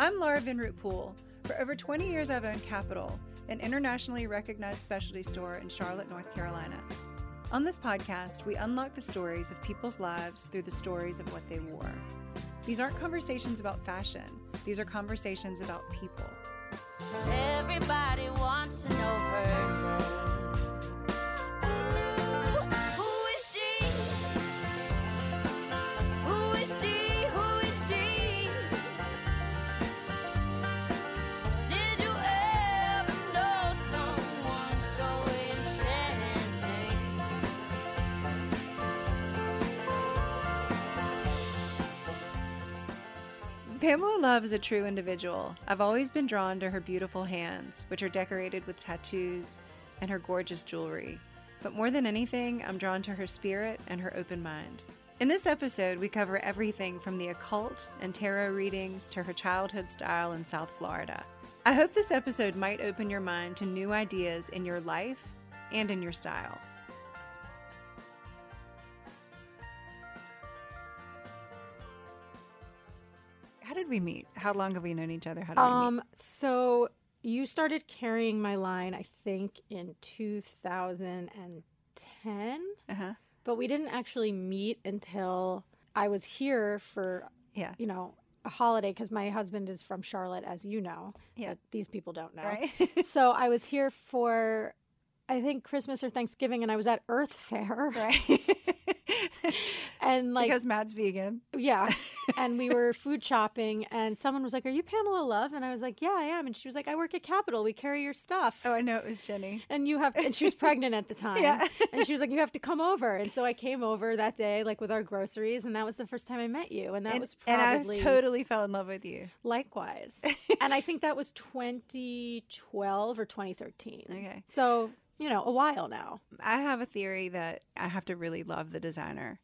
I'm Laura Vinroot Poole. For over 20 years, I've owned Capitol, an internationally recognized specialty store in Charlotte, North Carolina. On this podcast, we unlock the stories of people's lives through the stories of what they wore. These aren't conversations about fashion, these are conversations about people. Everybody wants to know her name. Pamela Love is a true individual. I've always been drawn to her beautiful hands, which are decorated with tattoos, and her gorgeous jewelry. But more than anything, I'm drawn to her spirit and her open mind. In this episode, we cover everything from the occult and tarot readings to her childhood style in South Florida. I hope this episode might open your mind to new ideas in your life and in your style. How did we meet? How long have we known each other? How did we meet? Um, so you started carrying my line, I think, in 2010, Uh-huh. but we didn't actually meet until I was here for, Yeah. you know, a holiday because my husband is from Charlotte, as you know. Yeah. but these people don't know. Right? so I was here for, I think, Christmas or Thanksgiving, and I was at Earth Fare. right. And like, because Matt's vegan. Yeah. And we were food shopping, and someone was like, Are you Pamela Love? And I was like, Yeah, I am. And she was like, I work at Capitol. We carry your stuff. Oh, I know it was Jenny. And you have, and she was pregnant at the time. Yeah. and she was like, You have to come over. And so I came over that day, like with our groceries, and that was the first time I met you. And that and, was and I probably totally fell in love with you. likewise. and I think that was 2012 or 2013. Okay. So, you know, a while now. I have a theory that I have to really love the designer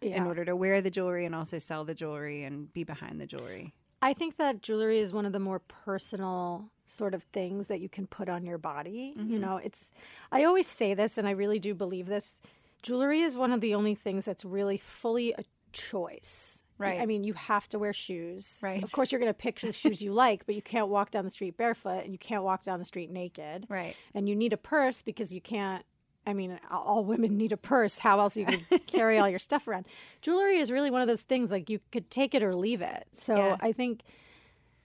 in order to wear the jewelry and also sell the jewelry and be behind the jewelry. I think that jewelry is one of the more personal sort of things that you can put on your body. Mm-hmm. You know, it's, I always say this and I really do believe this jewelry is one of the only things that's really fully a choice. Right. I mean, you have to wear shoes. So Right. of course, you're going to pick the shoes you like, but you can't walk down the street barefoot and you can't walk down the street naked. Right. And you need a purse because you can't. I mean, all- women need a purse. How else are you to carry all your stuff around? Jewelry is really one of those things like you could take it or leave it. So Yeah. I think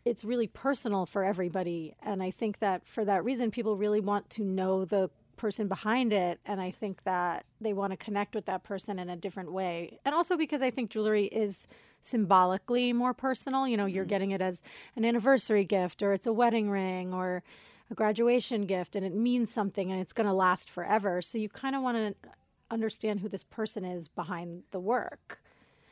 it's really personal for everybody. And I think that for that reason, people really want to know the person behind it. And I think that they want to connect with that person in a different way. And also because I think jewelry is symbolically more personal. You know, you're mm-hmm. getting it as an anniversary gift or it's a wedding ring or a graduation gift and it means something and it's going to last forever. So you kind of want to understand who this person is behind the work.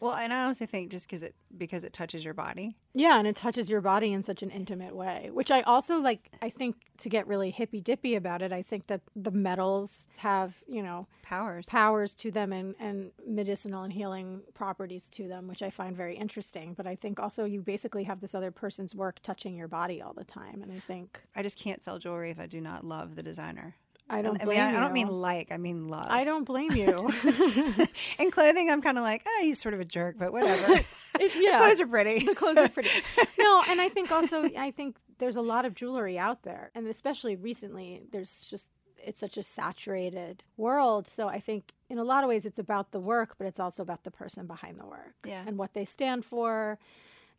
Well, and I also think just because it because it touches your body. Yeah, and it touches your body in such an intimate way, which I also like. I think to get really hippy dippy about it, I think that the metals have, you know, Powers. powers to them and, and medicinal and healing properties to them, which I find very interesting. But I think also you basically have this other person's work touching your body all the time. And I think I just can't sell jewelry if I do not love the designer. I don't I blame mean, I. I don't mean like, I mean love. I don't blame you. In clothing, I'm kind of like, oh, he's sort of a jerk, but whatever. It- The yeah. clothes are pretty. the clothes are pretty. No, and I think also I think there's a lot of jewelry out there, and especially recently, there's just it's such a saturated world. So I think in a lot of ways it's about the work, but it's also about the person behind the work Yeah. and what they stand for,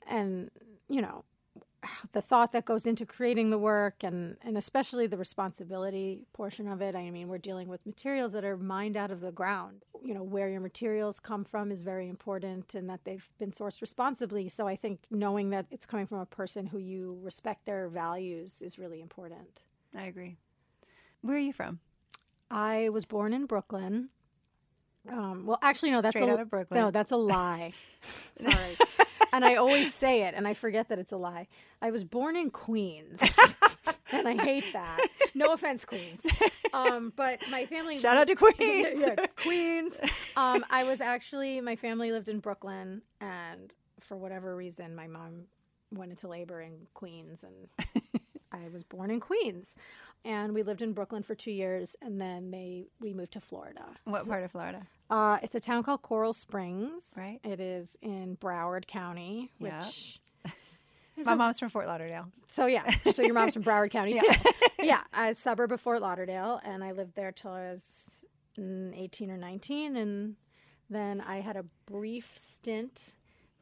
and you know the thought that goes into creating the work and and especially the responsibility portion of it. I mean we're dealing with materials that are mined out of the ground. You know where your materials come from is very important and that they've been sourced responsibly. So i think knowing that it's coming from a person who you respect their values is really important. I agree. Where are you from? i was born in brooklyn. Um, well actually no that's Straight a, out of Brooklyn. no that's a lie. Sorry and I always say it, and I forget that it's a lie. I was born in Queens, and I hate that. No offense, Queens, um, but my family. Shout out to Queens. yeah, Queens. Um, I was actually my family lived in Brooklyn, and for whatever reason, my mom went into labor in Queens, and I was born in Queens, and we lived in Brooklyn for two years, and then they we moved to Florida. What part of Florida? Uh, it's a town called Coral Springs. Right. It is in Broward County, Yeah. which My mom's from Fort Lauderdale. So yeah, so your mom's from Broward County too. yeah, a suburb of Fort Lauderdale, and I lived there till I was mm, 18 or 19, and then I had a brief stint,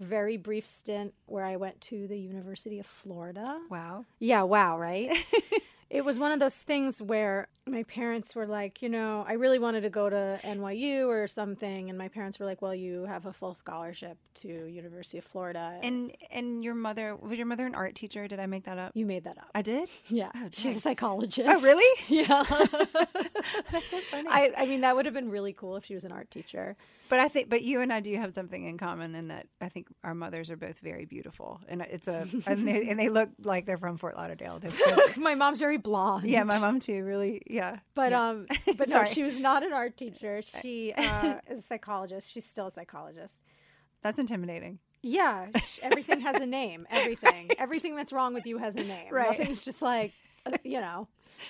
very brief stint, where I went to the University of Florida. Wow. Yeah, wow, right? it was one of those things where my parents were like, you know, I really wanted to go to NYU or something, and my parents were like, well, you have a full scholarship to University of Florida. And and your mother was your mother an art teacher? Did I make that up? you made that up. I did. Yeah, Oh, she's a psychologist. Oh, really? Yeah. That's so funny. I, I mean, that would have been really cool if she was an art teacher. but I think, but you and I do have something in common in that I think our mothers are both very beautiful, and it's a and they, and they look like they're from Fort Lauderdale. My mom's very blonde. yeah, my mom too. Really, yeah. But yeah. um, but no, she was not an art teacher. She uh, is a psychologist. She's still a psychologist. that's intimidating. Yeah, everything has a name. Everything, everything that's wrong with you has a name. Right. Nothing's just like, uh, you know,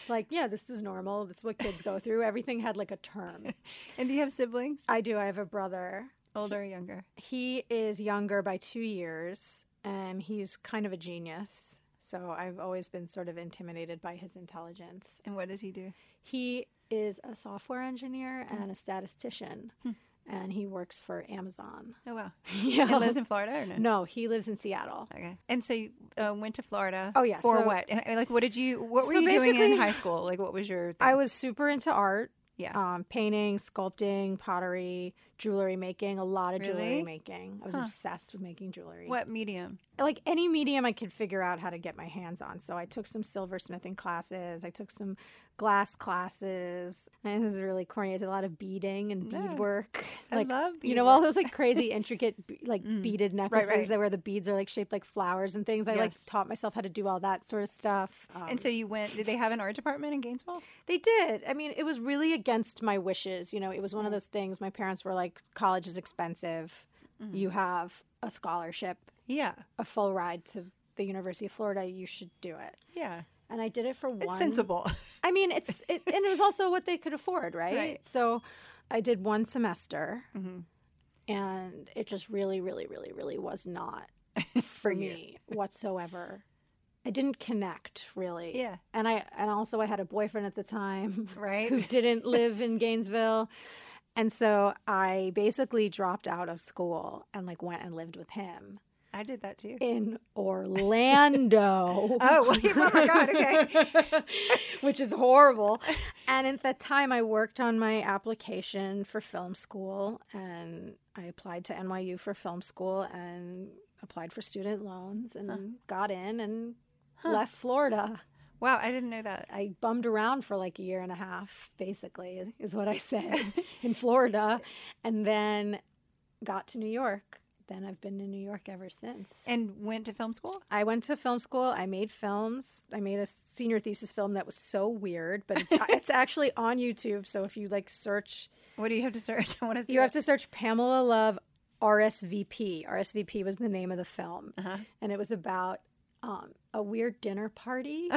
like yeah, this is normal. This is what kids go through. Everything had like a term. And do you have siblings? I do. I have a brother. Older or younger? He is younger by two years, and he's kind of a genius. So I've always been sort of intimidated by his intelligence. And what does he do? He is a software engineer and a statistician, and he works for Amazon. Oh wow. Yeah. He lives in Florida or no? no, he lives in Seattle. Okay. And so you uh, went to Florida. Oh, yeah, For so- what? And, like, what did you? What were So you doing in high school? Like, what was your? Thing? I was super into art. Yeah. Um, painting, sculpting, pottery, jewelry making, a lot of jewelry Really? making. I was obsessed with making jewelry. what medium? like any medium I could figure out how to get my hands on. So I took some silversmithing classes. I took some glass classes. And it was really corny. I did a lot of beading and Yeah. beadwork. I Like love you know all those like crazy intricate like mm. beaded necklaces right. that where the beads are like shaped like flowers and things. I like taught myself how to do all that sort of stuff. Um, and so um, you went. Did they have an art department in Gainesville? they did. I mean, it was really against my wishes. You know, it was one of mm. those things. My parents were like, college is expensive. You mm. have a scholarship, Yeah. a full ride to the University of Florida. You should do it. Yeah. And I did it for It's one. sensible. I mean, it's it, and it was also what they could afford, right? Right. So I did one semester, Mhm. and it just really, really, really, really was not For for me whatsoever. I didn't connect really. Yeah. And I and also I had a boyfriend at the time Right. who didn't live in Gainesville. And so I basically dropped out of school and like went and lived with him I did that too. in Orlando. Oh, oh my God, okay. Which is horrible. And at that time, I worked on my application for film school and I applied to NYU for film school and applied for student loans and got in and left Florida. Wow, I didn't know that. I bummed around for like a year and a half, basically, is what I said in Florida. And then got to New York. Then I've been in New York ever since. And went to film school. I went to film school. I made films. I made a senior thesis film that was so weird, but it's, it's actually on YouTube. So if you like search, What do you have to search? What is you have to search Pamela Love RSVP. RSVP was the name of the film, Uh-huh. and it was about um, a weird dinner party.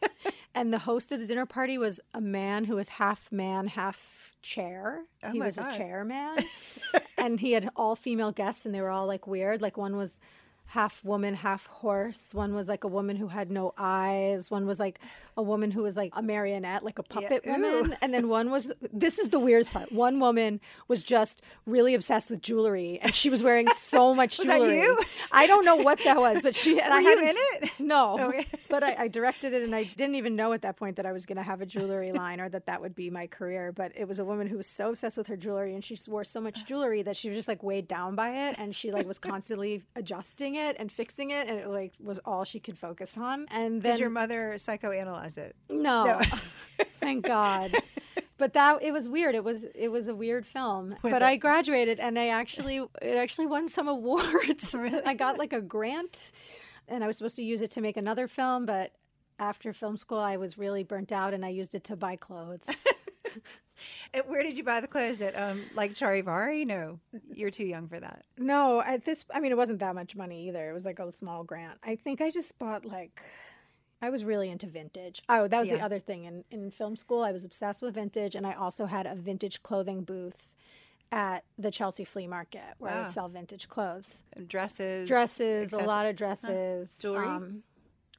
and the host of the dinner party was a man who was half man, half chair. Oh he was God. a chairman, and he had all female guests, and they were all like weird. Like one was half woman, half horse. One was like a woman who had no eyes. One was like a woman who was like a marionette, like a puppet ooh. woman. And then one was this is the weirdest part. One woman was just really obsessed with jewelry, and she was wearing so much Was that jewelry. you? I don't know what that was, but she and Were I you hadn't- in it? No, Okay. but I, I directed it, and I didn't even know at that point that I was going to have a jewelry line or that that would be my career. But it was a woman who was so obsessed with her jewelry, and she wore so much jewelry that she was just like weighed down by it, and she like was constantly adjusting it and fixing it, and it like was all she could focus on. And then Did your mother psychoanalyze it? no, No. thank God. But that it was weird. It was it was a weird film. With but it. I graduated and I actually it actually won some awards. I got like a grant and I was supposed to use it to make another film, but after film school I was really burnt out and I used it to buy clothes. Where did you buy the clothes? At um, like Charivari? No, you're too young for that. no, at this I mean it wasn't that much money either. It was like a small grant. I think I just bought like I was really into vintage. Oh, that was the other thing. In in film school, I was obsessed with vintage, and I also had a vintage clothing booth at the Chelsea flea market where I would sell vintage clothes. Dresses, Dresses, a lot of dresses. Jewelry?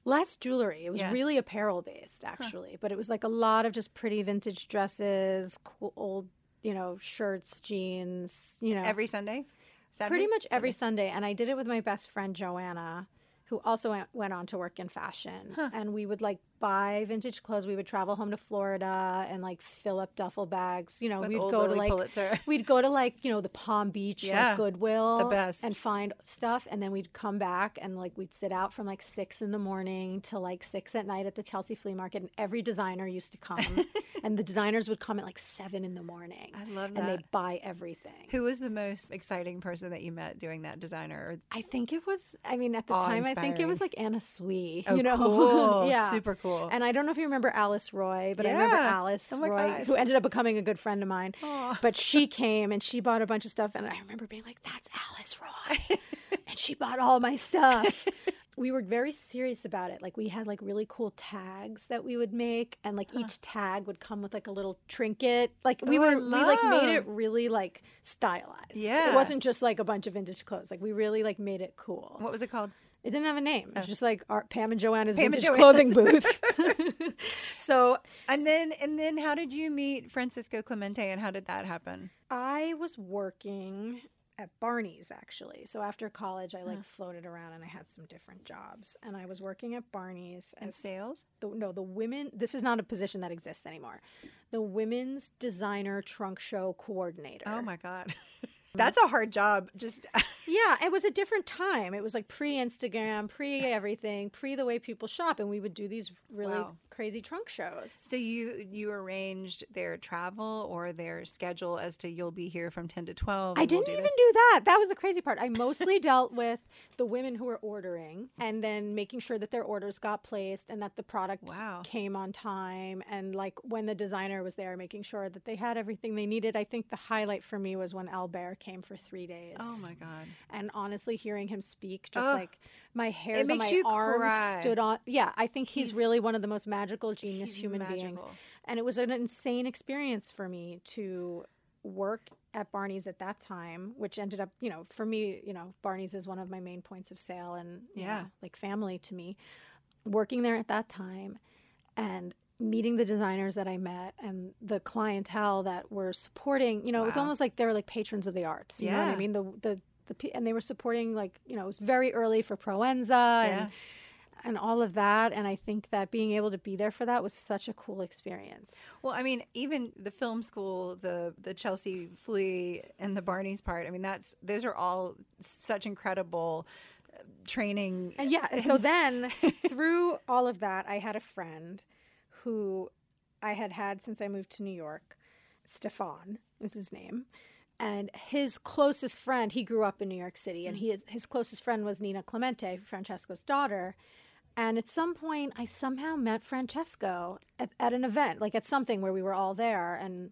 Less jewelry. It was Yeah. really apparel based, actually. But it was like a lot of just pretty vintage dresses, cool old, you know, shirts, jeans, you know. every Sunday. Saturday? pretty much every Sunday. Sunday. And I did it with my best friend Joanna, who also went, went on to work in fashion. And we would like buy vintage clothes. We would travel home to Florida and like fill up duffel bags. You know, With we'd go to like Pulitzer. we'd go to like you know the Palm Beach Yeah, like Goodwill the best. and find stuff, and then we'd come back and like we'd sit out from like six in the morning till like six at night at the Chelsea flea market, and every designer used to come, and the designers would come at like seven in the morning. I love that. and they'd buy everything. Who was the most exciting person that you met doing that designer? I think it was. I mean, at the time, I think it was like Anna Sui. Oh, you know, cool. yeah, Super cool. And I don't know if you remember Alice Roi, but I remember Alice Oh Roi, God. who ended up becoming a good friend of mine. Aw. But she came and she bought a bunch of stuff, and I remember being like, "That's Alice Roi," and she bought all my stuff. we were very serious about it. Like we had like really cool tags that we would make, and like each tag would come with like a little trinket. Like we Oh, were, we like made it really like stylized. Yeah. it wasn't just like a bunch of vintage clothes. Like we really like made it cool. what was it called? It didn't have a name. It was oh. just like our, Pam and Joanna's Pam and vintage Joanna's. clothing booth. so And then and then how did you meet Francesco Clemente and how did that happen? I was working at Barney's actually. So after college, I like floated around and I had some different jobs. And I was working at Barney's In as sales? the, no the women. This is not a position that exists anymore. The women's designer trunk show coordinator. Oh my god. That's a hard job. Just Yeah, it was a different time. It was like pre Instagram, pre everything, pre the way people shop, and we would do these really Wow. crazy trunk shows. so you you arranged their travel or their schedule as to you'll be here from 10 to 12 I and we'll didn't do even this? do that. That was the crazy part. I mostly dealt with the women who were ordering and then making sure that their orders got placed and that the product Wow. came on time. And like when the designer was there, making sure that they had everything they needed. I think the highlight for me was when Alber came for three days. Oh my god. And honestly, hearing him speak, just Ugh. like my hairs on my arms cry. stood on. Yeah, I think he's, He's- really one of the most magical genius human beings. And it was an insane experience for me to work at Barney's at that time, which ended up, you know, for me, you know, Barney's is one of my main points of sale and, Yeah. know, like family to me. Working there at that time and meeting the designers that I met and the clientele that were supporting, you know, it was almost like they were like patrons of the arts. You know what I mean? The, the, the, and they were supporting like, you know, it was very early for Proenza Yeah. and, and all of that. And I think that being able to be there for that was such a cool experience. Well, I mean, even the film school, the the Chelsea Flea, and the Barney's part. I mean, that's those are all such incredible uh, training. And yeah, and so then through all of that, I had a friend who I had had since I moved to New York. Stefan is his name. And his closest friend, he grew up in New York City, and mm. he is, his closest friend was Nina Clemente, Francesco's daughter. And at some point, I somehow met Francesco at, at an event, like at something where we were all there. And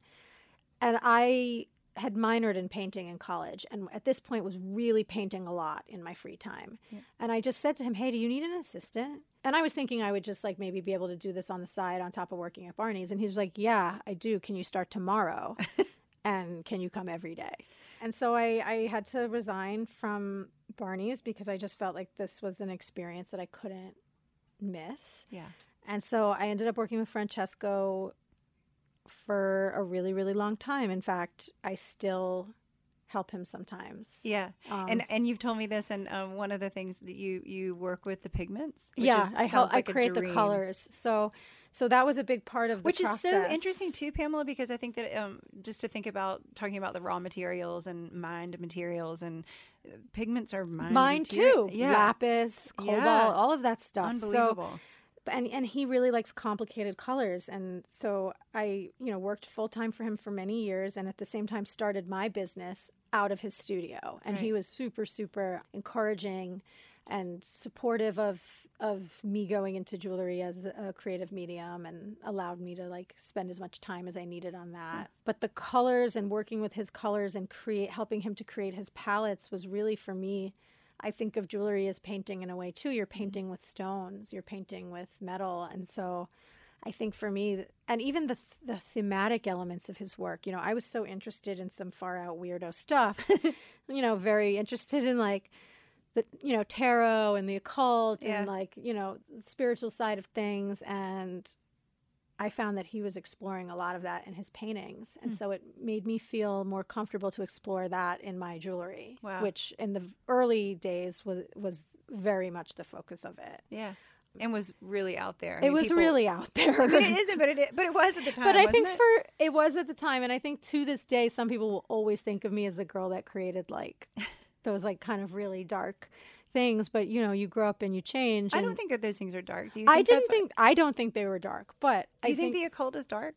and I had minored in painting in college and at this point was really painting a lot in my free time. And I just said to him, "Hey, do you need an assistant?" And I was thinking I would just like maybe be able to do this on the side on top of working at Barney's and he was like, "Yeah, I do. Can you start tomorrow?" and can you come every day? And so I, I had to resign from Barney's because I just felt like this was an experience that I couldn't miss. Yeah. And so I ended up working with Francesco for a really, really long time. In fact, I still help him sometimes. Yeah, Um, and and you've told me this, and um, one of the things that you you work with the pigments. Which yeah, is, I help. like I create the colors. So, so that was a big part of the which is so interesting too, Pamela, because I think that um, just to think about talking about the raw materials and mined materials and uh, pigments are mined Mine too. Yeah, Lapis, cobalt, Yeah. all of that stuff. So, and and he really likes complicated colors. And so i you know worked full time for him for many years and at the same time started my business out of his studio. And he was super super encouraging and supportive of of me going into jewelry as a creative medium and allowed me to like spend as much time as I needed on that. Mm. But the colors and working with his colors and create helping him to create his palettes was really for me I think of jewelry as painting in a way too. You're mm-hmm. painting with stones, you're painting with metal. And so I think for me, and even the the thematic elements of his work, you know, I was so interested in some far out weirdo stuff, you know, very interested in like the you know tarot and the occult Yeah. and like you know the spiritual side of things and I found that he was exploring a lot of that in his paintings. And Hmm. so it made me feel more comfortable to explore that in my jewelry, Wow. which in the early days was was very much the focus of it. Yeah. And was really out there. I it mean, was people- really out there. I mean, it isn't, but it but it was at the time. but I think it? for it was at the time, and I think to this day, some people will always think of me as the girl that created like those like kind of really dark things. But you know, you grow up and you change. I don't think that those things are dark. Do you? I didn't think I don't think they were dark, but Do you I think, the occult is dark?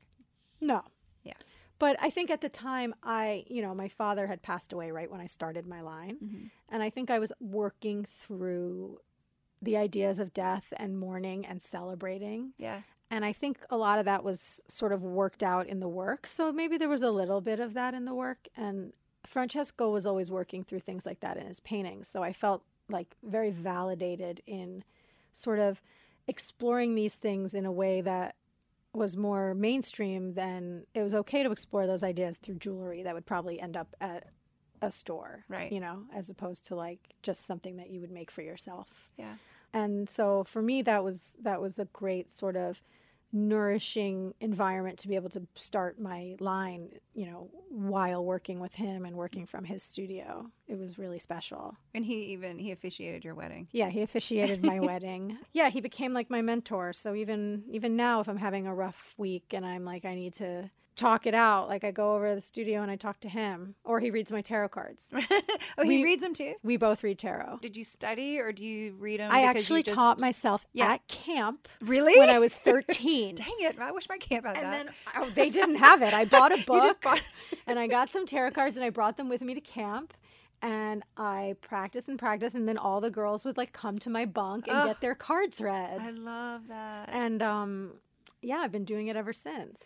No. Yeah. But I think at the time, I, you know, my father had passed away right when I started my line. Mm-hmm. And I think I was working through the ideas of death and mourning and celebrating. Yeah. And I think a lot of that was sort of worked out in the work. So maybe there was a little bit of that in the work. And Francesco was always working through things like that in his paintings. So I felt like very validated in sort of exploring these things in a way that was more mainstream than it was okay to explore those ideas through jewelry that would probably end up at a store Right. you know as opposed to like just something that you would make for yourself Yeah. and so for me that was that was a great sort of nourishing environment to be able to start my line you know while working with him and working from his studio. It was really special. And he even he officiated your wedding. yeah he officiated my wedding. Yeah he became like my mentor. So even even now if i'm having a rough week and i'm like i need to talk it out like i go over to the studio and i talk to him or he reads my tarot cards oh, he reads them too. we both read tarot Did you study or do you read them? i actually just... taught myself Yeah. at camp Really? when i was 13 Dang it! I wish my camp had and that. then oh, they didn't have it i bought a You book just bought- and i got some tarot cards and i brought them with me to camp and i practiced and practiced and then all the girls would like come to my bunk and Ugh. get their cards read I love that. and um yeah i've been doing it ever since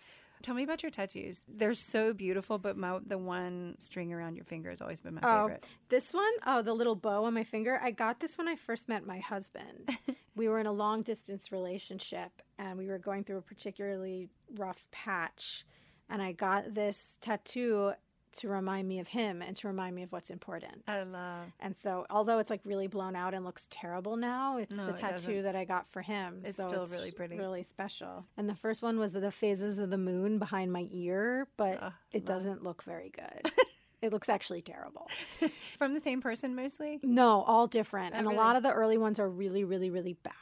Tell me about your tattoos. They're so beautiful, but my, the one string around your finger has always been my Oh, favorite. this one, oh, the little bow on my finger. I got this when I first met my husband. we were in a long distance relationship and we were going through a particularly rough patch. And I got this tattoo to remind me of him and to remind me of what's important. I love. and so, although it's like really blown out and looks terrible now, it's No, the it tattoo doesn't. that I got for him. It's so still it's really pretty. really special. And the first one was the phases of the moon behind my ear, but it doesn't look very good. it looks actually terrible. From the same person mostly? No, all different. Oh, and really? a lot of the early ones are really, really, really bad.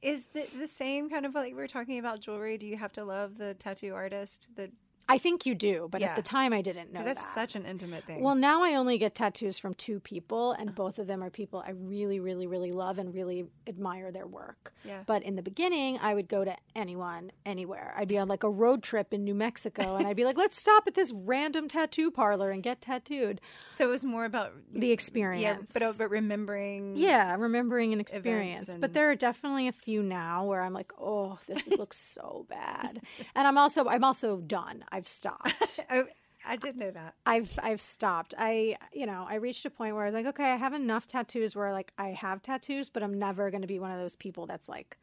Is the the same kind of like we were talking about jewelry? Do you have to love the tattoo artist? The I think you do, but Yeah. at the time I didn't know that's that. such an intimate thing. well, now I only get tattoos from two people, and both of them are people I really, really, really love and really admire their work. Yeah. But in the beginning, I would go to anyone, anywhere. I'd be on like a road trip in New Mexico, and I'd be like, let's stop at this random tattoo parlor and get tattooed. so it was more about The experience, yeah, but but remembering. Yeah, remembering an experience. But there are definitely a few now where I'm like, oh, this looks so bad. And I'm also I'm also done. I've stopped. I, I did know that. I've I've stopped. I you know, I reached a point where I was like, okay, I have enough tattoos where like I have tattoos, but I'm never gonna be one of those people that's like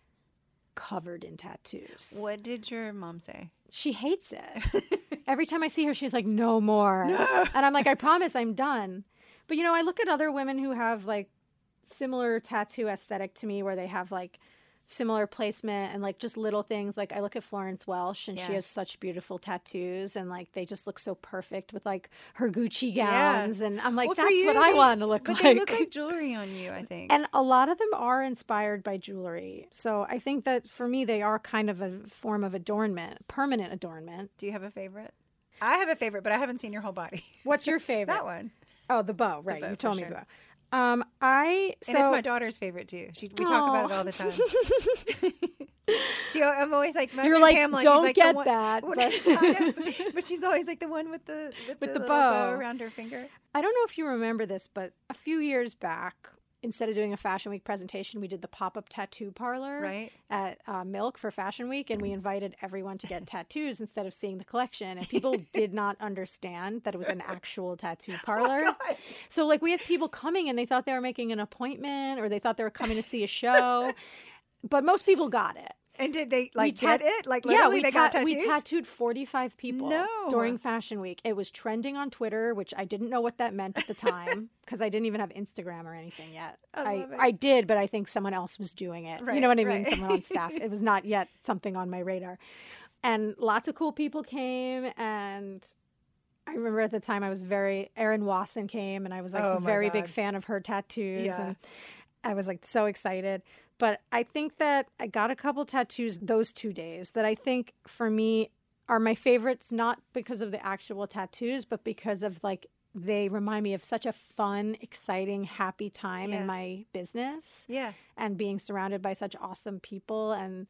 covered in tattoos. What did your mom say? She hates it. Every time I see her, she's like, no more. And I'm like, I promise I'm done. But you know, I look at other women who have like similar tattoo aesthetic to me where they have like similar placement and like just little things like I look at Florence Welch and she has such beautiful tattoos and like they just look so perfect with like her Gucci Yeah. gowns and I'm like Well, that's you, what I want to look But like. they look like jewelry on you. I think. and a lot of them are inspired by jewelry. So I think that for me they are kind of a form of adornment, permanent adornment. Do you have a favorite? I have a favorite, but I haven't seen your whole body. What's your favorite? that one. Oh, the bow, right? bow, you told me sure. the bow. Um, I so and it's my daughter's favorite too. She, we talk about it all the time. she, I'm always like, You're like, Pamela, "Don't like get one, that," What- but- but she's always like the one with the with, With the, the bow. bow. around her finger. I don't know if you remember this, but a few years back, instead of doing a Fashion Week presentation, we did the pop up tattoo parlor Right. at uh, Milk for Fashion Week, and we invited everyone to get tattoos instead of seeing the collection. And people did not understand that it was an actual tattoo parlor. God. So, like, we had people coming and they thought they were making an appointment or they thought they were coming to see a show. but most people got it. And did they like tat- get it? Like yeah, literally we, they got ta- tattoos? we tattooed 45 people No. during Fashion Week. It was trending on Twitter, which I didn't know what that meant at the time because I didn't even have Instagram or anything yet. I I. I did, but I think someone else was doing it. Right, you know what I right. mean? Someone on staff. It was not yet something on my radar. And lots of cool people came and I remember at the time I was very Erin Wasson came and I was like Oh a very big fan of her tattoos Yeah. and I was like so excited. But I think that I got a couple tattoos those two days that I think for me are my favorites, not because of the actual tattoos, but because of like they remind me of such a fun, exciting, happy time Yeah. in my business yeah. and being surrounded by such awesome people and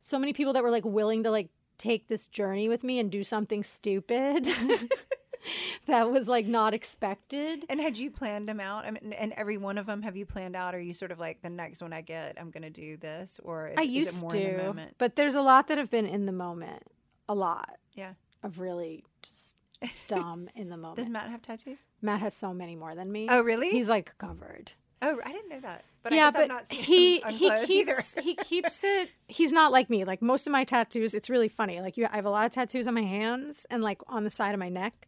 so many people that were like willing to like take this journey with me and do something stupid that was like not expected. And had you planned them out? I mean, and every one of them have you planned out? Or are you sort of like the next one I get, I'm going to do this? Or I is used it more to, in the moment? but there's a lot that have been in the moment. A lot Yeah. of really just dumb in the moment. Does Matt have tattoos? Matt has so many more than me. Oh, really? He's like covered. oh, I didn't know that. But yeah, I guess but he he keeps he keeps it. He's not like me. Like most of my tattoos, it's really funny. Like you, I have a lot of tattoos on my hands and like on the side of my neck,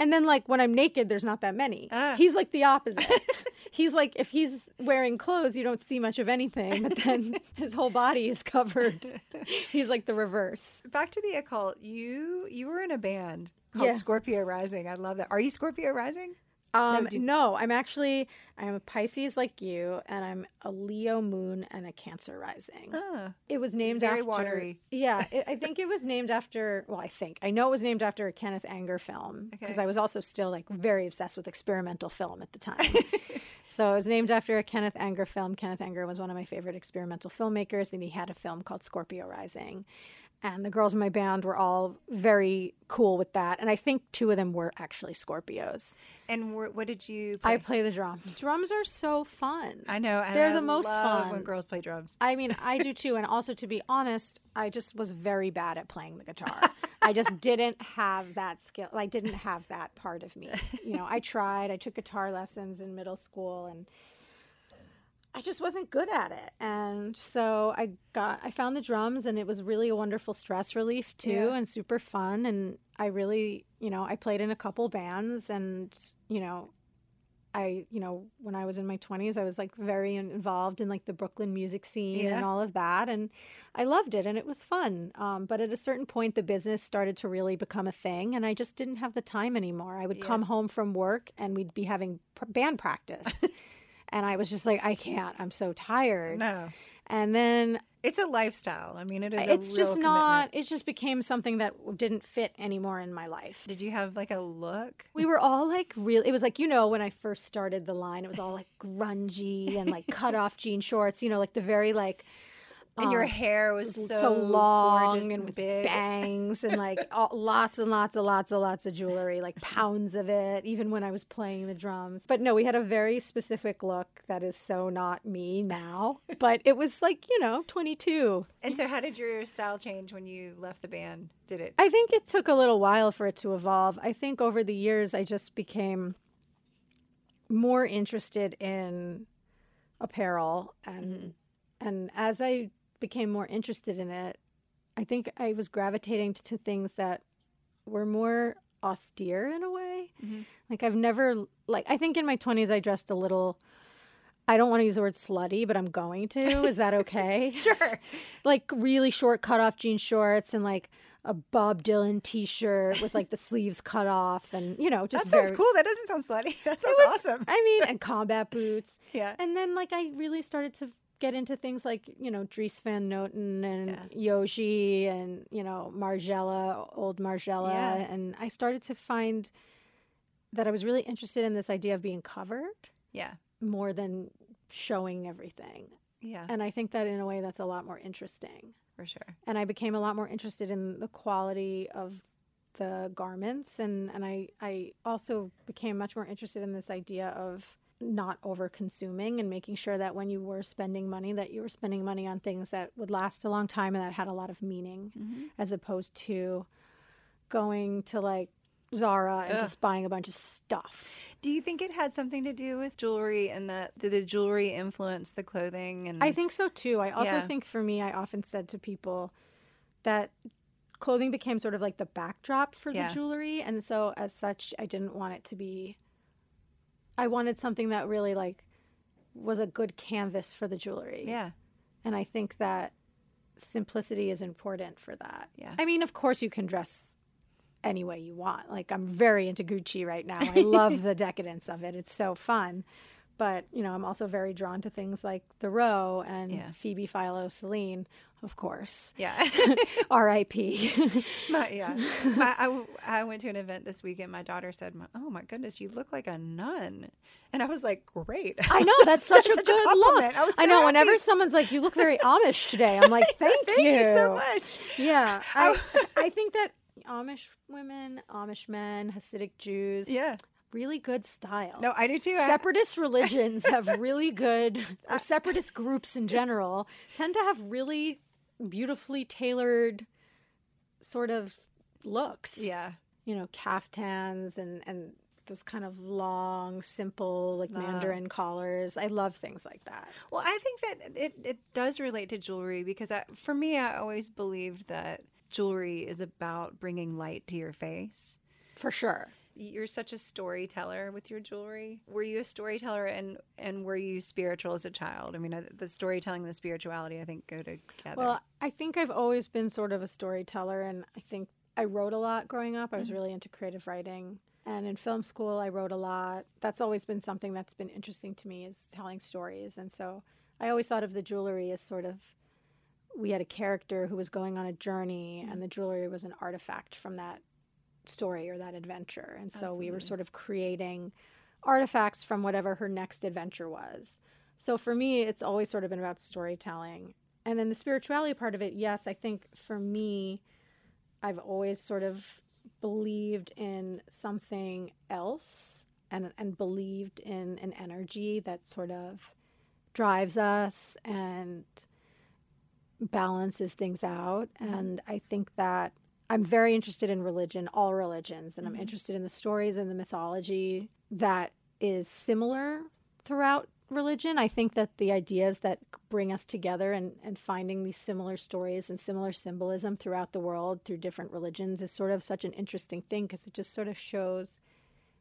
and then like when I'm naked, there's not that many. Ah. He's like the opposite. he's like if he's wearing clothes, you don't see much of anything, but then his whole body is covered. he's like the reverse. Back to the occult. You you were in a band called Yeah. Scorpio Rising. I love that. Are you Scorpio Rising? Um, do- no, I'm actually I'm a Pisces like you, and I'm a Leo moon and a Cancer rising. Ah, It was named Very after watery. Yeah, it, I think it was named after. Well, I think I know it was named after a Kenneth Anger film because Okay. I was also still like very obsessed with experimental film at the time. so it was named after a Kenneth Anger film. Kenneth Anger was one of my favorite experimental filmmakers, and he had a film called Scorpio Rising. And the girls in my band were all very cool with that, and I think two of them were actually Scorpios. and wh- what did you? Play? I play the drums. Drums are so fun. I know. They're I the most love fun. when girls play drums. I mean, I do too. And also, to be honest, I just was very bad at playing the guitar. I just didn't have that skill. I didn't have that part of me. You know, I tried. I took guitar lessons in middle school, and I just wasn't good at it. And so I got, I found the drums, and it was really a wonderful stress relief too, Yeah. and super fun. And I really, you know, I played in a couple bands, and you know, I, you know, when I was in my 20s, I was like very involved in like the Brooklyn music scene Yeah. and all of that. And I loved it and it was fun. Um, but at a certain point, the business started to really become a thing. And I just didn't have the time anymore. I would Yeah. come home from work and we'd be having pr- band practice. and I was just like, I can't. I'm so tired. No, And then it's a lifestyle. I mean, it is. a it's just commitment. not, it just became something that didn't fit anymore in my life. Did you have like a look? We were all like real. It was like you know when I first started the line, it was all like grungy and like cut off jean shorts. You know, like the very like And your um, hair was so, so, long and with big. bangs and like all, lots and lots and lots and lots of jewelry, like pounds of it. Even when I was playing the drums, but no, we had a very specific look that is so not me now. But it was like you know, twenty two. And so, how did your style change when you left the band? Did it? I think it took a little while for it to evolve. I think over the years, I just became more interested in apparel, and and as I became more interested in it, I think I was gravitating to things that were more austere in a way. Mhm. Like I've never like I think in my twenties I dressed a little. I don't want to use the word slutty, but I'm going to. Is that okay? Sure. like really short cut off jean shorts and like a Bob Dylan t shirt with like the sleeves cut off and you know just that sounds very cool. That doesn't sound slutty. That sounds was- awesome. I mean and combat boots. Yeah. And then like I really started to get into things like, you know, Dries Van Noten and Yohji and, you know, Margiela, old Margiela. Yeah. And I started to find that I was really interested in this idea of being covered Yeah. more than showing everything. Yeah. And I think that in a way that's a lot more interesting. For sure. and I became a lot more interested in the quality of the garments and and I I also became much more interested in this idea of not over consuming and making sure that when you were spending money that you were spending money on things that would last a long time and that had a lot of meaning Mm-hmm. as opposed to going to like Zara and Ugh. just buying a bunch of stuff. Do you think it had something to do with jewelry and that did the jewelry influence the clothing? And I think so too. I also Yeah. think for me, I often said to people that clothing became sort of like the backdrop for Yeah. the jewelry. And so, as such, I didn't want it to be, I wanted something that really like was a good canvas for the jewelry. yeah, And I think that simplicity is important for that. Yeah. I mean, of course, you can dress any way you want. Like, I'm very into Gucci right now. I love the decadence of it, it's so fun. But, you know, I'm also very drawn to things like The Row and Yeah. Phoebe Philo Celine, of course. yeah. R.I.P. My, yeah. My, I, I went to an event this weekend. My daughter said, "Oh my goodness, you look like a nun," and I was like, "Great." I know that's such a good look. I, was I so know. Whenever someone's like, "You look very Amish today," I'm like, "Thank, Thank you so much. Yeah, I, I think that Amish women, Amish men, Hasidic Jews, Yeah. Really good style. No, I do too. Separatist religions have really good, uh, or separatist groups in general tend to have really beautifully tailored sort of looks. yeah. You know, caftans and, and those kind of long, simple, like mandarin collars. I love things like that. Well, I think that it, it does relate to jewelry because I, for me, I always believed that jewelry is about bringing light to your face. For sure. You're such a storyteller with your jewelry. Were you a storyteller and and were you spiritual as a child? I mean, uh, the storytelling and the spirituality, I think, go together. Well, I think I've always been sort of a storyteller, and I think I wrote a lot growing up. I was really into creative writing. And in film school, I wrote a lot. That's always been something that's been interesting to me is telling stories. And so I always thought of the jewelry as sort of we had a character who was going on a journey, and the jewelry was an artifact from that story or that adventure. And so we were sort of creating artifacts from whatever her next adventure was. So for me, it's always sort of been about storytelling. And then the spirituality part of it, yes, I think for me, I've always sort of believed in something else and and believed in an energy that sort of drives us and balances things out. Mm-hmm. And I think that I'm very interested in religion, all religions, and I'm mm-hmm. interested in the stories and the mythology that is similar throughout religion. I think that the ideas that bring us together and, and finding these similar stories and similar symbolism throughout the world through different religions is sort of such an interesting thing because it just sort of shows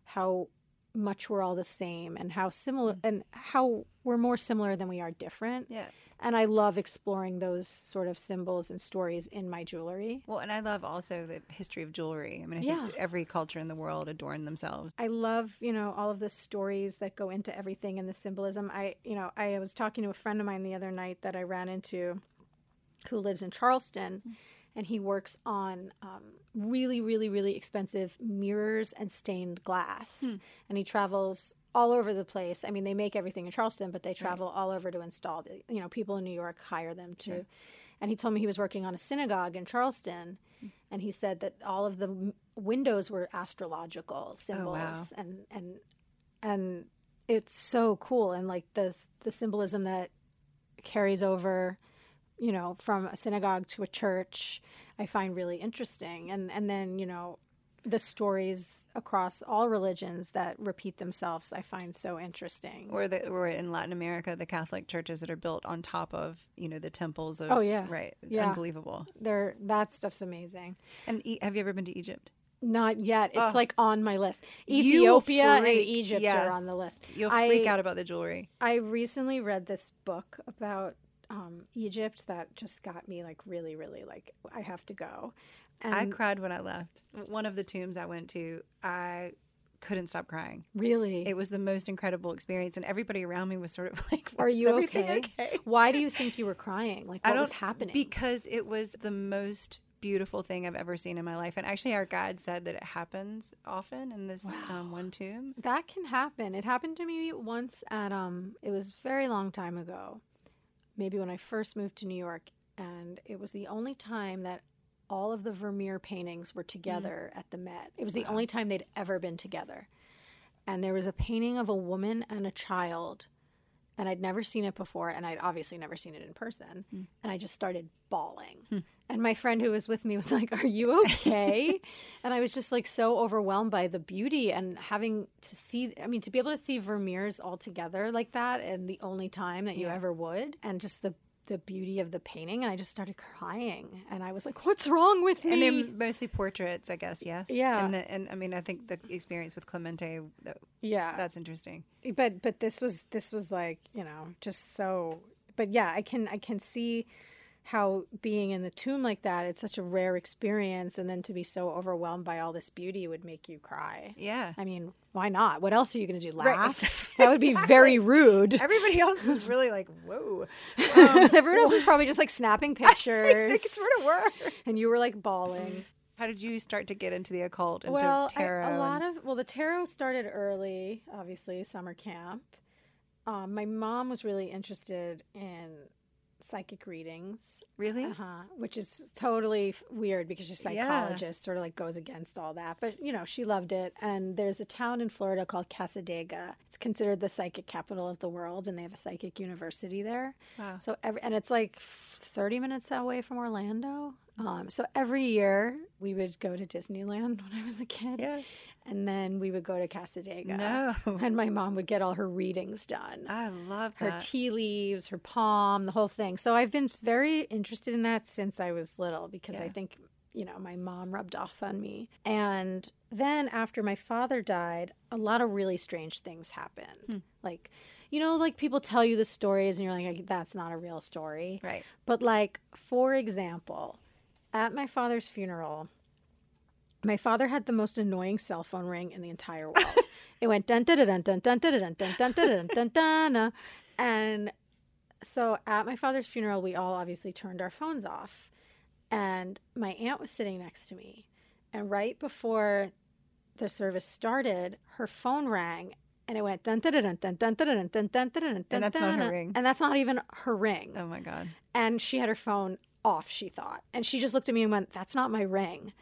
how much we're all the same and how similar mm. and how we're more similar than we are different. yeah. And I love exploring those sort of symbols and stories in my jewelry. Well, and I love also the history of jewelry. I mean, I Yeah. think every culture in the world adorn themselves. I love, you know, all of the stories that go into everything and the symbolism. I, you know, I was talking to a friend of mine the other night that I ran into who lives in Charleston and he works on um, really, really, really expensive mirrors and stained glass. And he travels all over the place. I mean, they make everything in Charleston, but they travel all over to install. The, you know, people in New York hire them to. And he told me he was working on a synagogue in Charleston, and he said that all of the m- windows were astrological symbols, oh, and and and it's so cool. And like the the symbolism that carries over, you know, from a synagogue to a church, I find really interesting. And and then you know, the stories across all religions that repeat themselves, I find so interesting. Or the or in Latin America, the Catholic churches that are built on top of you know the temples of. Oh, yeah. right. Yeah. Unbelievable. There, that stuff's amazing. And e- have you ever been to Egypt? Not yet. It's like on my list. You will Ethiopia and freak- Egypt yes. are on the list. You'll I- freak out about the jewelry. I recently read this book about um, Egypt that just got me like really, really like I have to go. And I cried when I left. One of the tombs I went to, I couldn't stop crying. really, It was the most incredible experience, and everybody around me was sort of like, are you okay? okay?" Why do you think you were crying? Like what was happening? because it was the most beautiful thing I've ever seen in my life. And actually, our guide said that it happens often in this um, one tomb. That can happen. It happened to me once at um it was a very long time ago. Maybe when I first moved to New York and it was the only time that all of the Vermeer paintings were together mm. at the Met. It was the only time they'd ever been together. And there was a painting of a woman and a child and I'd never seen it before and I'd obviously never seen it in person hmm. and I just started bawling. Hmm. And my friend who was with me was like, Are you okay? and I was just like so overwhelmed by the beauty and having to see, I mean, to be able to see Vermeer's all together like that and the only time that you Yeah. ever would, and just the the beauty of the painting. And I just started crying. And I was like, What's wrong with me? And they're mostly portraits, I guess. Yes. Yeah. And, the, and I mean, I think the experience with Clemente, that, yeah. that's interesting. but but this was this was like you know just so but yeah i can i can see how being in the tomb like that it's such a rare experience and then to be so overwhelmed by all this beauty would make you cry Yeah. i mean why not what else are you going to do Right, laugh that would be very rude Everybody else was really like, whoa. everyone else was probably just like snapping I pictures think sort of were. and you were like bawling How did you start to get into the occult, into well tarot? a lot and- of well the tarot started early obviously summer camp um, my mom was really interested in psychic readings really? uh-huh which is totally f- weird because she's a Yeah. psychologist sort of like goes against all that but you know she loved it and there's a town in florida called Cassadaga it's considered the psychic capital of the world and they have a psychic university there Wow. so every and it's like 30 minutes away from orlando um, so every year we would go to disneyland when i was a kid Yeah. And then we would go to Cassadaga No. and my mom would get all her readings done I love her that. tea leaves, her palm, the whole thing. So I've been very interested in that since I was little because I think, you know, my mom rubbed off on me. And then after my father died, a lot of really strange things happened. Hmm. Like, you know, like people tell you the stories and you're like, that's not a real story. right. But like, for example, at my father's funeral, my father had the most annoying cell phone ring in the entire world. it went dun dun dun dun dun dun dun dun dun dun dun dun dun and so at my father's funeral, we all obviously turned our phones off, and my aunt was sitting next to me, and right before the service started, her phone rang. And it went dun dun dun dun dun dun dun dun dun dun dun And that's not her ring. And that's not even her ring Oh my God. and she had her phone off she thought and she just looked at me and went that's not my ring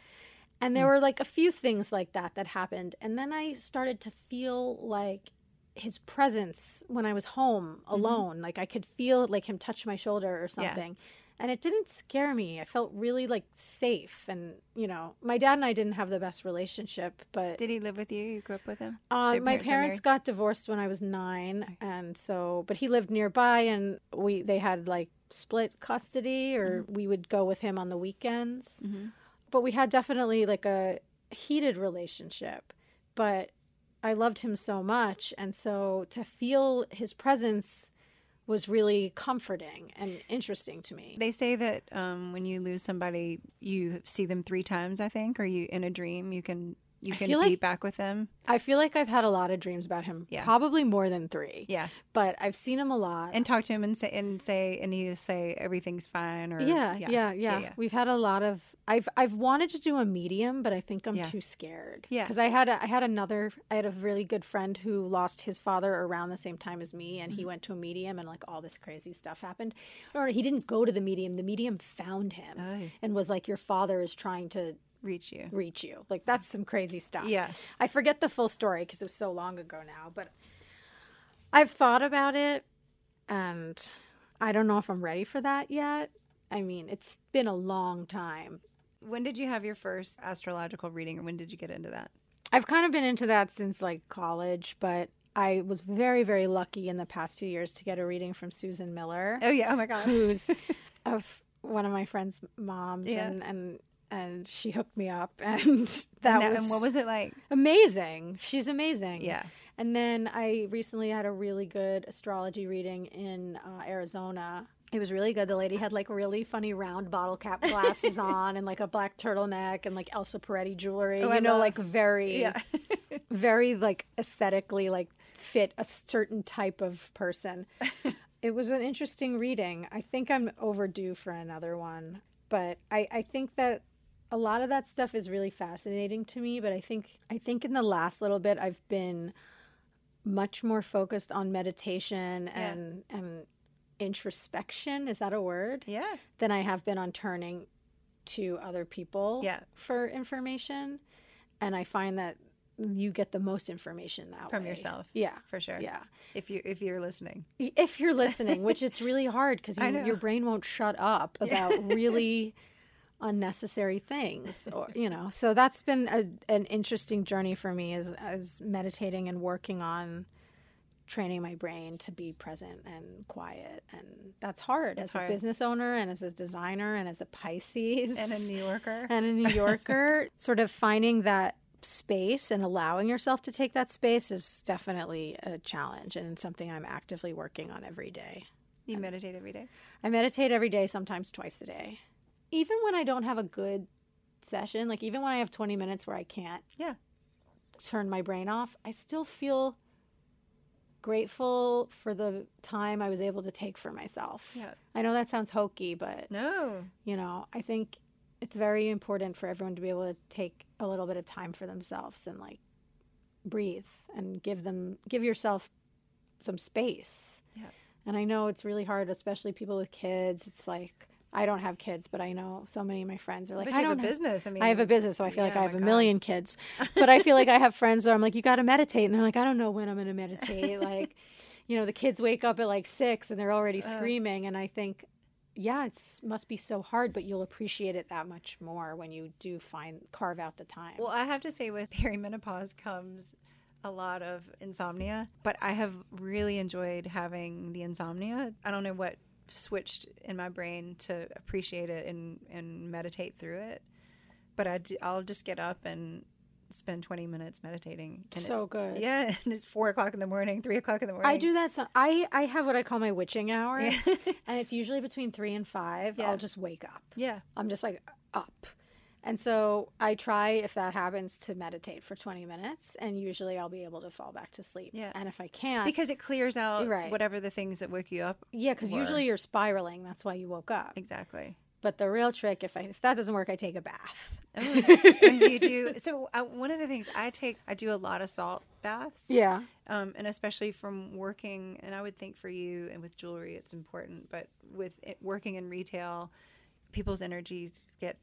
and there were like a few things like that that happened and then i started to feel like his presence when i was home alone like i could feel like him touch my shoulder or Mm-hmm. Yeah. something and it didn't scare me i felt really like safe and you know my dad and i didn't have the best relationship but Did he live with you? You grew up with him? uh, Their my parents parents got divorced when I was nine, and so but he lived nearby, and we they had like split custody, or Mm-hmm. we would go with him on the weekends. Mhm. But we had definitely like a heated relationship. But I loved him so much, and so to feel his presence was really comforting and interesting to me. They say that um, when you lose somebody, you see them three times. I think, or you in a dream, you can you can be like- back with him. I feel like I've had a lot of dreams about him, Yeah. probably more than three. Yeah, But I've seen him a lot. and talk to him and say and say and he say everything's fine. Or yeah, yeah, yeah, yeah. We've had a lot of. I've I've wanted to do a medium, but I think I'm Yeah. too scared. Yeah. because I had a, I had another. I had a really good friend who lost his father around the same time as me, and he Mm-hmm. went to a medium, and like all this crazy stuff happened. Or he didn't go to the medium. The medium found him Oh, and was like, "Your father is trying to reach you. reach you." Like that's some crazy stuff. Yeah. I forget the full story because it was so long ago now, but I've thought about it and I don't know if I'm ready for that yet. I mean, it's been a long time. When did you have your first astrological reading, or when did you get into that? I've kind of been into that since like college, but I was very, very lucky in the past few years to get a reading from Susan Miller, Oh yeah. Oh my God. who's of one of my friend's moms, Yeah. and and and she hooked me up, and that, and, was, and what was it like? amazing. She's amazing. Yeah. And then I recently had a really good astrology reading in uh, Arizona. It was really good. The lady had like really funny round bottle cap glasses on and like a black turtleneck and like Elsa Peretti jewelry. Oh, you I know, love- like very, Yeah. very like aesthetically like fit a certain type of person. it was an interesting reading. I think I'm overdue for another one, but I, I think that a lot of that stuff is really fascinating to me. But I think I think in the last little bit I've been much more focused on meditation Yeah. and and introspection. Is that a word? yeah. Than I have been on turning to other people Yeah. for information. And I find that you get the most information that From way. yourself. Yeah. For sure. Yeah. If you if you're listening. If you're listening, which it's really hard because you, your brain won't shut up about really unnecessary things or you know so that's been a, an interesting journey for me as as meditating and working on training my brain to be present and quiet and that's hard It's as a business owner and as a designer and as a pisces And a New Yorker. and a New Yorker, sort of finding that space and allowing yourself to take that space is definitely a challenge and something I'm actively working on every day. You meditate every day. I meditate every day, sometimes twice a day. Even when I don't have a good session, like even when I have 20 minutes where I can't Yeah. turn my brain off, I still feel grateful for the time I was able to take for myself. Yeah. I know that sounds hokey, but No. you know, I think it's very important for everyone to be able to take a little bit of time for themselves and like breathe and give them give yourself some space. Yeah. And I know it's really hard, especially people with kids. It's like I don't have kids, but I know so many of my friends are like, I don't have a business. I mean, I have a business, so I feel like I my have a God. million kids. But I feel like I have friends where I'm like, you got to meditate, and they're like, I don't know when I'm going to meditate. like, you know, the kids wake up at like six and they're already Uh. screaming, and I think, yeah, it's must be so hard, but you'll appreciate it that much more when you do find carve out the time. Well, I have to say, with perimenopause comes a lot of insomnia, but I have really enjoyed having the insomnia. I don't know what switched in my brain to appreciate it and, and meditate through it, but I do, I'll just get up and spend 20 minutes meditating. And So good. Yeah. And it's four o'clock in the morning, three o'clock in the morning. I do that. So I I have what I call my witching hours, Yeah. and it's usually between three and five. Yeah. I'll just wake up. Yeah. I'm just like up. And so I try, if that happens, to meditate for 20 minutes, and usually I'll be able to fall back to sleep. Yeah. And if I can't, Because it clears out Right. whatever the things that wake you up. yeah, because usually you're spiraling. That's why you woke up. Exactly. But the real trick, if I if that doesn't work, I take a bath. and you do so uh, one of the things i take i do a lot of salt baths Yeah. um, and especially from working and i would think for you and with jewelry it's important but with it, working in retail people's energies get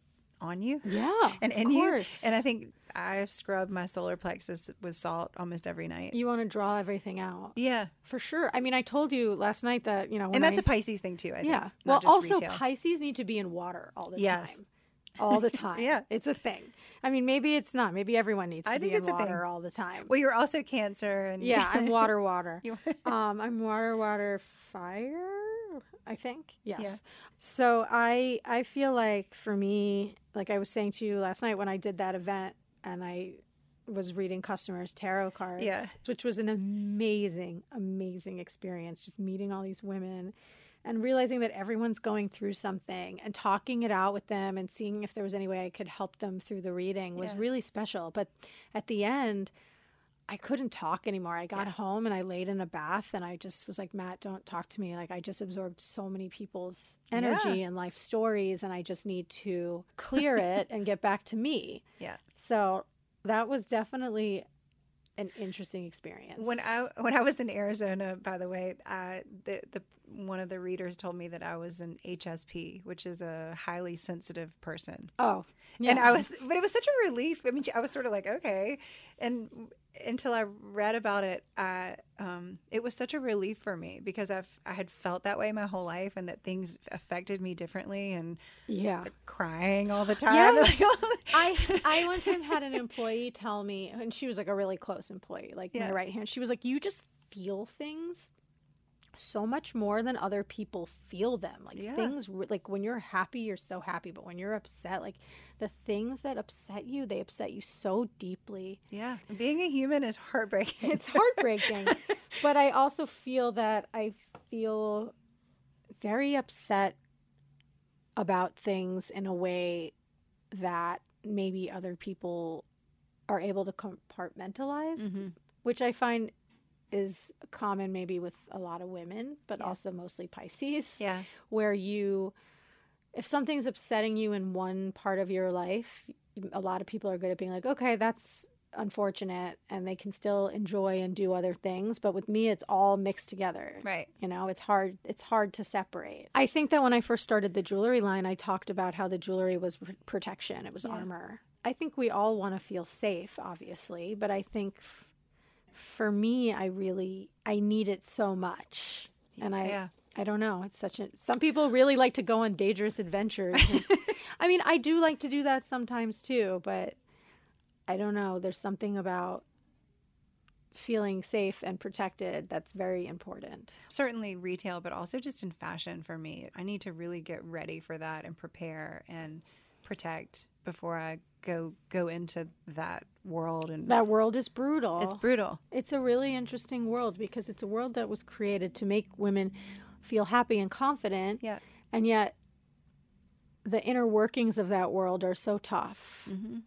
on you Yeah. and in of you course. and i think i scrub my solar plexus with salt almost every night you want to draw everything out yeah for sure. I mean, I told you last night that you know, when and that's I- a pisces thing too i yeah. think Well, also retail. Pisces need to be in water all the Yes. time. All the time. Yeah. It's a thing. I mean, maybe it's not. Maybe everyone needs I to be think in it's a thing. water all the time. well you're also cancer and Yeah, I'm water, water. Um, I'm water, water, fire. I think yes. Yeah. So I I feel like for me, like I was saying to you last night when I did that event and I was reading customers' tarot cards, Yeah. which was an amazing, amazing experience. Just meeting all these women and realizing that everyone's going through something and talking it out with them and seeing if there was any way I could help them through the reading was Yeah. really special. But at the end, I couldn't talk anymore. I got Yeah. home and I laid in a bath and I just was like, Matt, don't talk to me. Like, I just absorbed so many people's energy and life stories, and I just need to clear it and get back to me. Yeah. So that was definitely an interesting experience. When I when I was in Arizona, by the way, uh, the the one of the readers told me that I was an HSP, which is a highly sensitive person, oh, yeah. and I was, but it was such a relief. I mean, I was sort of like, okay, and until I read about it, I, um, it was such a relief for me because I've I had felt that way my whole life, and that things affected me differently, and yeah. crying all the time. Yes. I I one time had an employee tell me, and she was like a really close employee, like Yeah. my right hand. She was like, "You just feel things so much more than other people feel them. Like Yeah. things, like when you're happy, you're so happy, but when you're upset, like the things that upset you, they upset you so deeply. yeah, being a human is heartbreaking. It's heartbreaking. but I also feel that I feel very upset about things in a way that maybe other people are able to compartmentalize, Mhm. which I find is common maybe with a lot of women, but Yeah. also mostly Pisces, Yeah, where you, if something's upsetting you in one part of your life, a lot of people are good at being like, okay, that's unfortunate, and they can still enjoy and do other things. But with me, it's all mixed together. right. You know, it's hard. It's hard to separate. I think that when I first started the jewelry line, I talked about how the jewelry was pr- protection. It was Yeah. armor. I think we all want to feel safe, obviously, but I think f- for me, I really I need it so much, and I yeah. I don't know. It's such a. Some people really like to go on dangerous adventures. and- I mean, I do like to do that sometimes too, but I don't know. There's something about feeling safe and protected that's very important. Certainly retail, but also just in fashion for me. I need to really get ready for that and prepare and protect before I go go into that world and That world is brutal. it's brutal. It's a really interesting world because it's a world that was created to make women feel happy and confident. Yeah. And yet, the inner workings of that world are so tough Mm-hmm.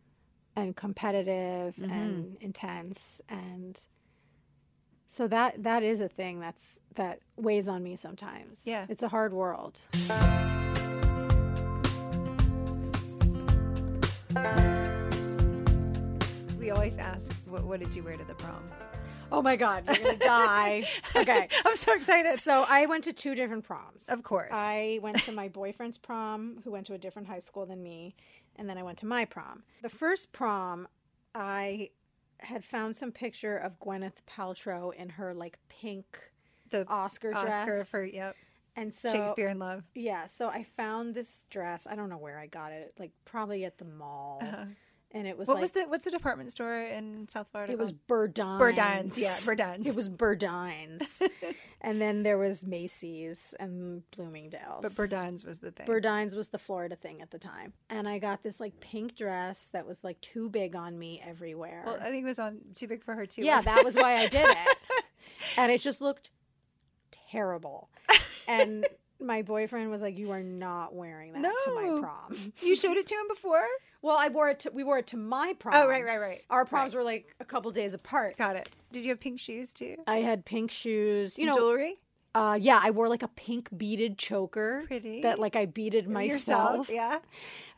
and competitive and intense. And so that that is a thing that's that weighs on me sometimes. Yeah. It's a hard world. We always ask, what, what did you wear to the prom? Oh my God, you're gonna die. Okay. I'm so excited. So I went to two different proms. Of course. I went to my boyfriend's prom, who went to a different high school than me, and then I went to my prom. The first prom, I had found some picture of Gwyneth Paltrow in her like pink the Oscar dress. Oscar for yep and so Shakespeare in Love. Yeah, so I found this dress. I don't know where I got it. Like probably at the mall. And it was Uh-huh. What like was the what's the department store in South Florida? it was? Burdines. Burdines, yeah, Burdines. It was Burdines. and then there was Macy's and Bloomingdale's. but Burdines was the thing. Burdines was the Florida thing at the time. And I got this like pink dress that was like too big on me everywhere. well, I think it was on too big for her too. yeah, that was why I did it. and it just looked terrible. And my boyfriend was like, "You are not wearing that to my prom." you showed it to him before. Well, I wore it. To, we wore it to my prom. Oh, right, right, right. Our proms Right. were like a couple days apart. Got it. Did you have pink shoes too? I had pink shoes. You know, jewelry. uh, yeah, I wore like a pink beaded choker. Pretty. That like I beaded myself. Yourself, yeah.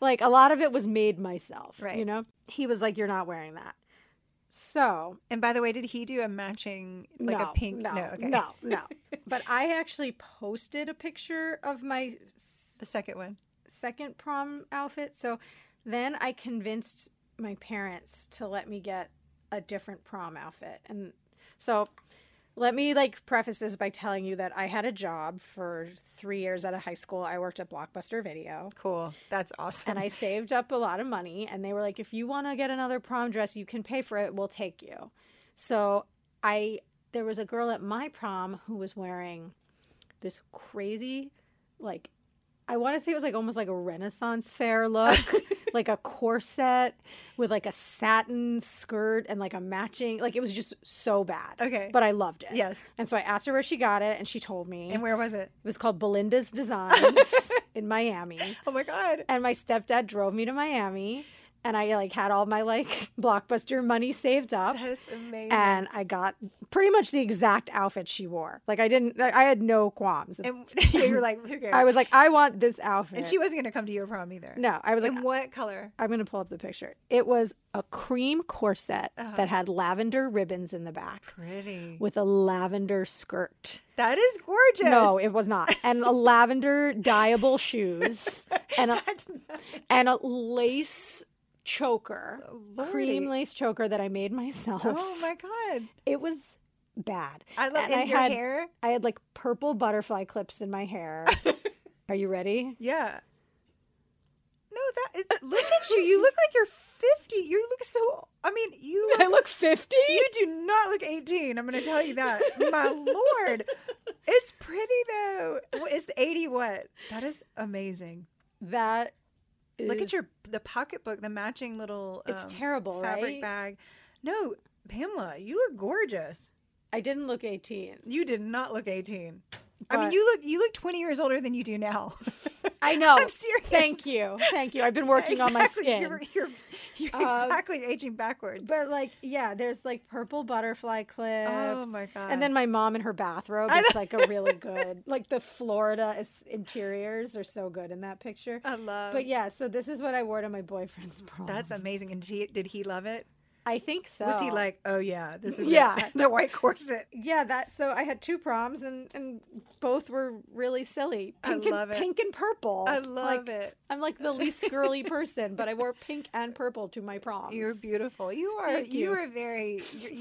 Like a lot of it was made myself. Right. You know, he was like, "You're not wearing that." So And by the way, did he do a matching like no, a pink? No, okay. no, no. but I actually posted a picture of my The second one, second prom outfit. So then I convinced my parents to let me get a different prom outfit. And so let me like preface this by telling you that I had a job for 3 years at a high school. I worked at Blockbuster Video. Cool. That's awesome. And I saved up a lot of money and they were like if you want to get another prom dress, you can pay for it. We'll take you. So I there was a girl at my prom who was wearing this crazy like I want to say it was like almost like a Renaissance fair look, like a corset with like a satin skirt and like a matching like it was just so bad. Okay. But I loved it. Yes. And so I asked her where she got it and she told me and where was it? it was called Belinda's Designs in Miami Oh my god. and my stepdad drove me to Miami and I like had all my like blockbuster money saved up That is amazing. and I got pretty much the exact outfit she wore. Like I didn't I had no qualms. And you were like, who cares? I was like I want this outfit. and she wasn't gonna come to your prom either. No, I was like In what color? I'm going to pull up the picture. It was a cream corset Uh-huh. that had lavender ribbons in the back Pretty. with a lavender skirt. That is gorgeous. No, it was not. And a lavender dyeable shoes and a, and a lace choker, Lordy. cream lace choker that I made myself. Oh my god. It was bad. I love And in I your had hair. I had like purple butterfly clips in my hair. Are you ready? Yeah. No, that is. Look at you. You look like you're 50. You look so. I mean, you look. I look 50. You do not look 18. I'm going to tell you that. My lord. It's pretty though. It's 80 what? That is amazing. That Look at your the pocketbook, the matching little It's um, terrible, fabric right? bag. No, Pamela, you look gorgeous. I didn't look 18. You did not look 18. I mean, you look you look 20 years older than you do now. I know. I'm serious. Thank you. Thank you. I've been working on my skin. You're, you're, you're Um, exactly aging backwards. But like, yeah, there's like purple butterfly clips. Oh, my God. And then my mom in her bathrobe is like a really good, like the Florida is- interiors are so good in that picture. I love. But yeah, so this is what I wore to my boyfriend's prom. that's amazing. And he, did he love it? I think so. Was he like, oh yeah, this is Yeah. it, the white corset? Yeah, that. So I had two proms, and and both were really silly. I Pink love and it. pink and purple. I love Like, it. I'm like the least girly person, but I wore pink and purple to my proms. You're beautiful. You are. Thank You you. are very. You're,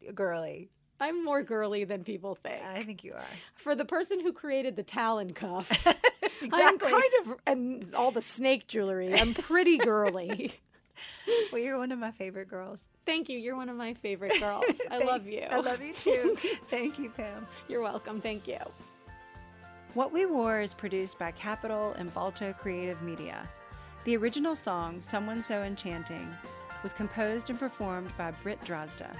you're girly. I'm more girly than people think. I think you are. For the person who created the Talon cuff, I'm Exactly. kind of and all the snake jewelry. I'm pretty girly. Well, you're one of my favorite girls. Thank you. You're one of my favorite girls. I love you. I love you too. Thank you, Pam. You're welcome. Thank you. What We Wore is produced by Capitol and Balto Creative Media. The original song, Someone So Enchanting, was composed and performed by Britt Drozda.